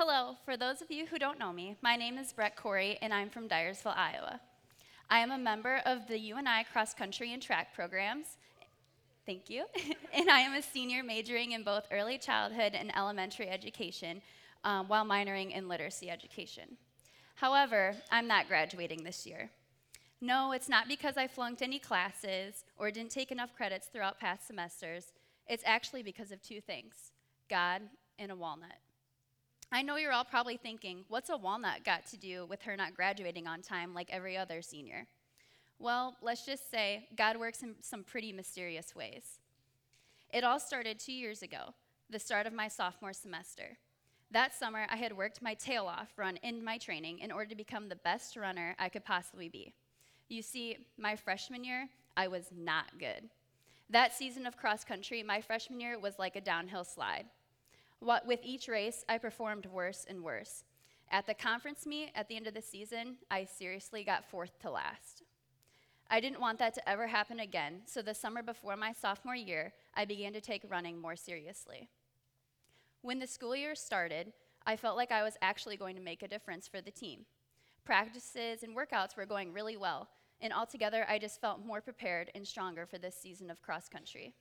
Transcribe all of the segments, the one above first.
Hello, for those of you who don't know me, my name is Brette Correy and I'm from Dyersville, Iowa. I am a member of the UNI cross country and track programs. Thank you. and I am a senior majoring in both early childhood and elementary education um, while minoring in literacy education. However, I'm not graduating this year. No, it's not because I flunked any classes or didn't take enough credits throughout past semesters. It's actually because of two things God and a walnut. I know you're all probably thinking, what's a walnut got to do with her not graduating on time like every other senior? Well, let's just say God works in some pretty mysterious ways. It all started two years ago, the start of my sophomore semester. That summer, I had worked my tail off run in my training in order to become the best runner I could possibly be. You see, my freshman year, I was not good. That season of cross country, my freshman year was like a downhill slide. What, with each race, I performed worse and worse. At the conference meet at the end of the season, I seriously got fourth to last. I didn't want that to ever happen again, so the summer before my sophomore year, I began to take running more seriously. When the school year started, I felt like I was actually going to make a difference for the team. Practices and workouts were going really well, and altogether, I just felt more prepared and stronger for this season of cross country.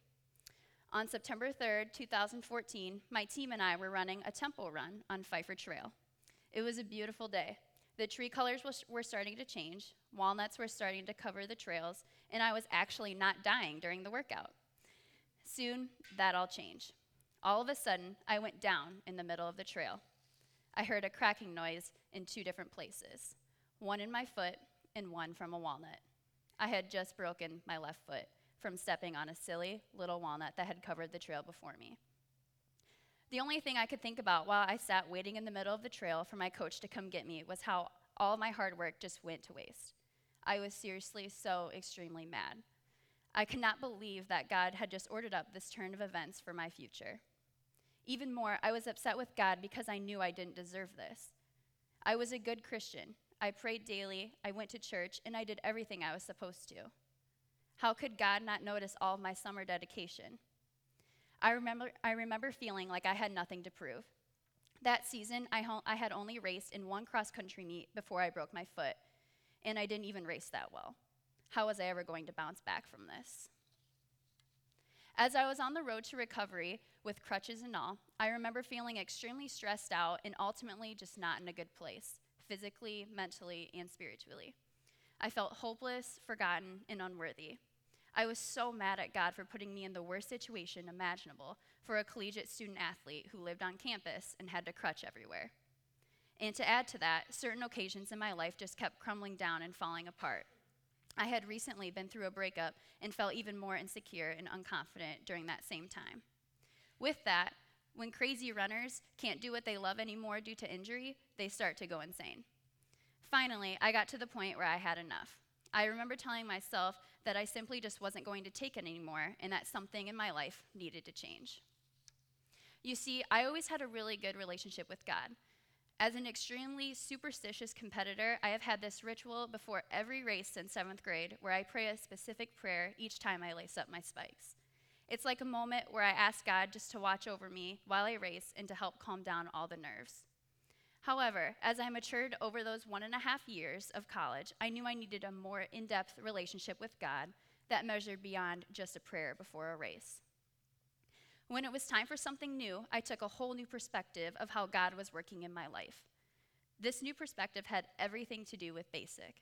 On September 3rd, 2014, my team and I were running a tempo run on Pfeiffer Trail. It was a beautiful day. The tree colors were starting to change, walnuts were starting to cover the trails, and I was actually not dying during the workout. Soon, that all changed. All of a sudden, I went down in the middle of the trail. I heard a cracking noise in two different places one in my foot and one from a walnut. I had just broken my left foot from stepping on a silly little walnut that had covered the trail before me. The only thing I could think about while I sat waiting in the middle of the trail for my coach to come get me was how all my hard work just went to waste. I was seriously so extremely mad. I could not believe that God had just ordered up this turn of events for my future. Even more, I was upset with God because I knew I didn't deserve this. I was a good Christian. I prayed daily, I went to church, and I did everything I was supposed to. How could God not notice all of my summer dedication? I remember, I remember feeling like I had nothing to prove. That season, I, ho- I had only raced in one cross country meet before I broke my foot, and I didn't even race that well. How was I ever going to bounce back from this? As I was on the road to recovery with crutches and all, I remember feeling extremely stressed out and ultimately just not in a good place, physically, mentally, and spiritually. I felt hopeless, forgotten, and unworthy. I was so mad at God for putting me in the worst situation imaginable for a collegiate student athlete who lived on campus and had to crutch everywhere. And to add to that, certain occasions in my life just kept crumbling down and falling apart. I had recently been through a breakup and felt even more insecure and unconfident during that same time. With that, when crazy runners can't do what they love anymore due to injury, they start to go insane. Finally, I got to the point where I had enough. I remember telling myself that I simply just wasn't going to take it anymore and that something in my life needed to change. You see, I always had a really good relationship with God. As an extremely superstitious competitor, I have had this ritual before every race since seventh grade where I pray a specific prayer each time I lace up my spikes. It's like a moment where I ask God just to watch over me while I race and to help calm down all the nerves. However, as I matured over those one and a half years of college, I knew I needed a more in depth relationship with God that measured beyond just a prayer before a race. When it was time for something new, I took a whole new perspective of how God was working in my life. This new perspective had everything to do with basic.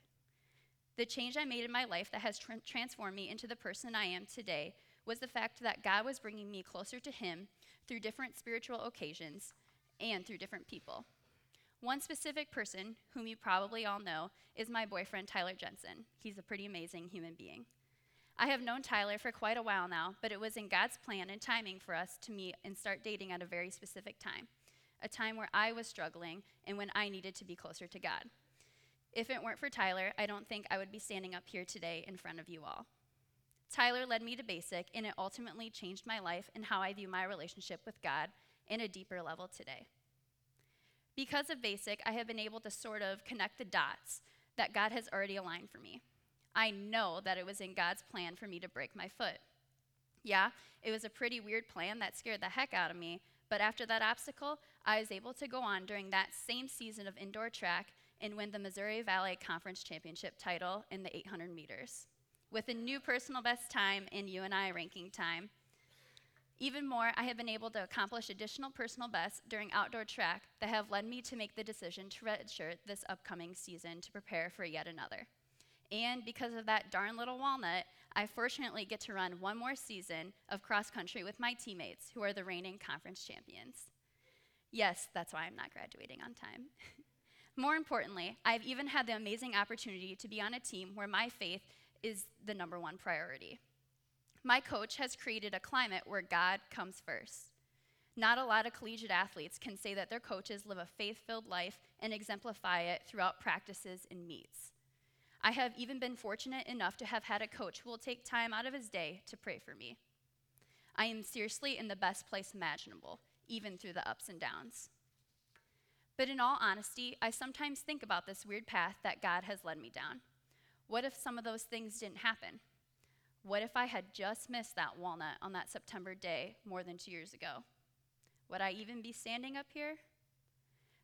The change I made in my life that has tra- transformed me into the person I am today was the fact that God was bringing me closer to Him through different spiritual occasions and through different people. One specific person, whom you probably all know, is my boyfriend, Tyler Jensen. He's a pretty amazing human being. I have known Tyler for quite a while now, but it was in God's plan and timing for us to meet and start dating at a very specific time, a time where I was struggling and when I needed to be closer to God. If it weren't for Tyler, I don't think I would be standing up here today in front of you all. Tyler led me to Basic, and it ultimately changed my life and how I view my relationship with God in a deeper level today. Because of Basic, I have been able to sort of connect the dots that God has already aligned for me. I know that it was in God's plan for me to break my foot. Yeah, it was a pretty weird plan that scared the heck out of me, But after that obstacle, I was able to go on during that same season of indoor track and win the Missouri Valley Conference Championship title in the 800 meters with a new personal best time in UNI ranking time. Even more, I have been able to accomplish additional personal bests during outdoor track that have led me to make the decision to redshirt this upcoming season to prepare for yet another. And because of that darn little walnut, I fortunately get to run one more season of cross country with my teammates, who are the reigning conference champions. Yes, that's why I'm not graduating on time. more importantly, I've even had the amazing opportunity to be on a team where my faith is the number one priority. My coach has created a climate where God comes first. Not a lot of collegiate athletes can say that their coaches live a faith filled life and exemplify it throughout practices and meets. I have even been fortunate enough to have had a coach who will take time out of his day to pray for me. I am seriously in the best place imaginable, even through the ups and downs. But in all honesty, I sometimes think about this weird path that God has led me down. What if some of those things didn't happen? What if I had just missed that walnut on that September day more than two years ago? Would I even be standing up here?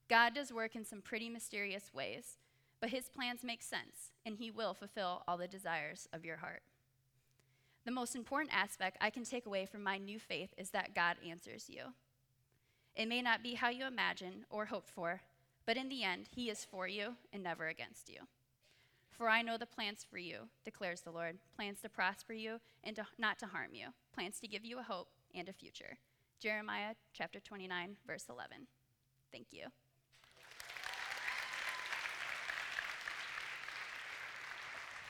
God does work in some pretty mysterious ways, but his plans make sense, and he will fulfill all the desires of your heart. The most important aspect I can take away from my new faith is that God answers you. It may not be how you imagine or hoped for, but in the end, he is for you and never against you. For I know the plans for you, declares the Lord plans to prosper you and to, not to harm you, plans to give you a hope and a future. Jeremiah chapter 29, verse 11. Thank you.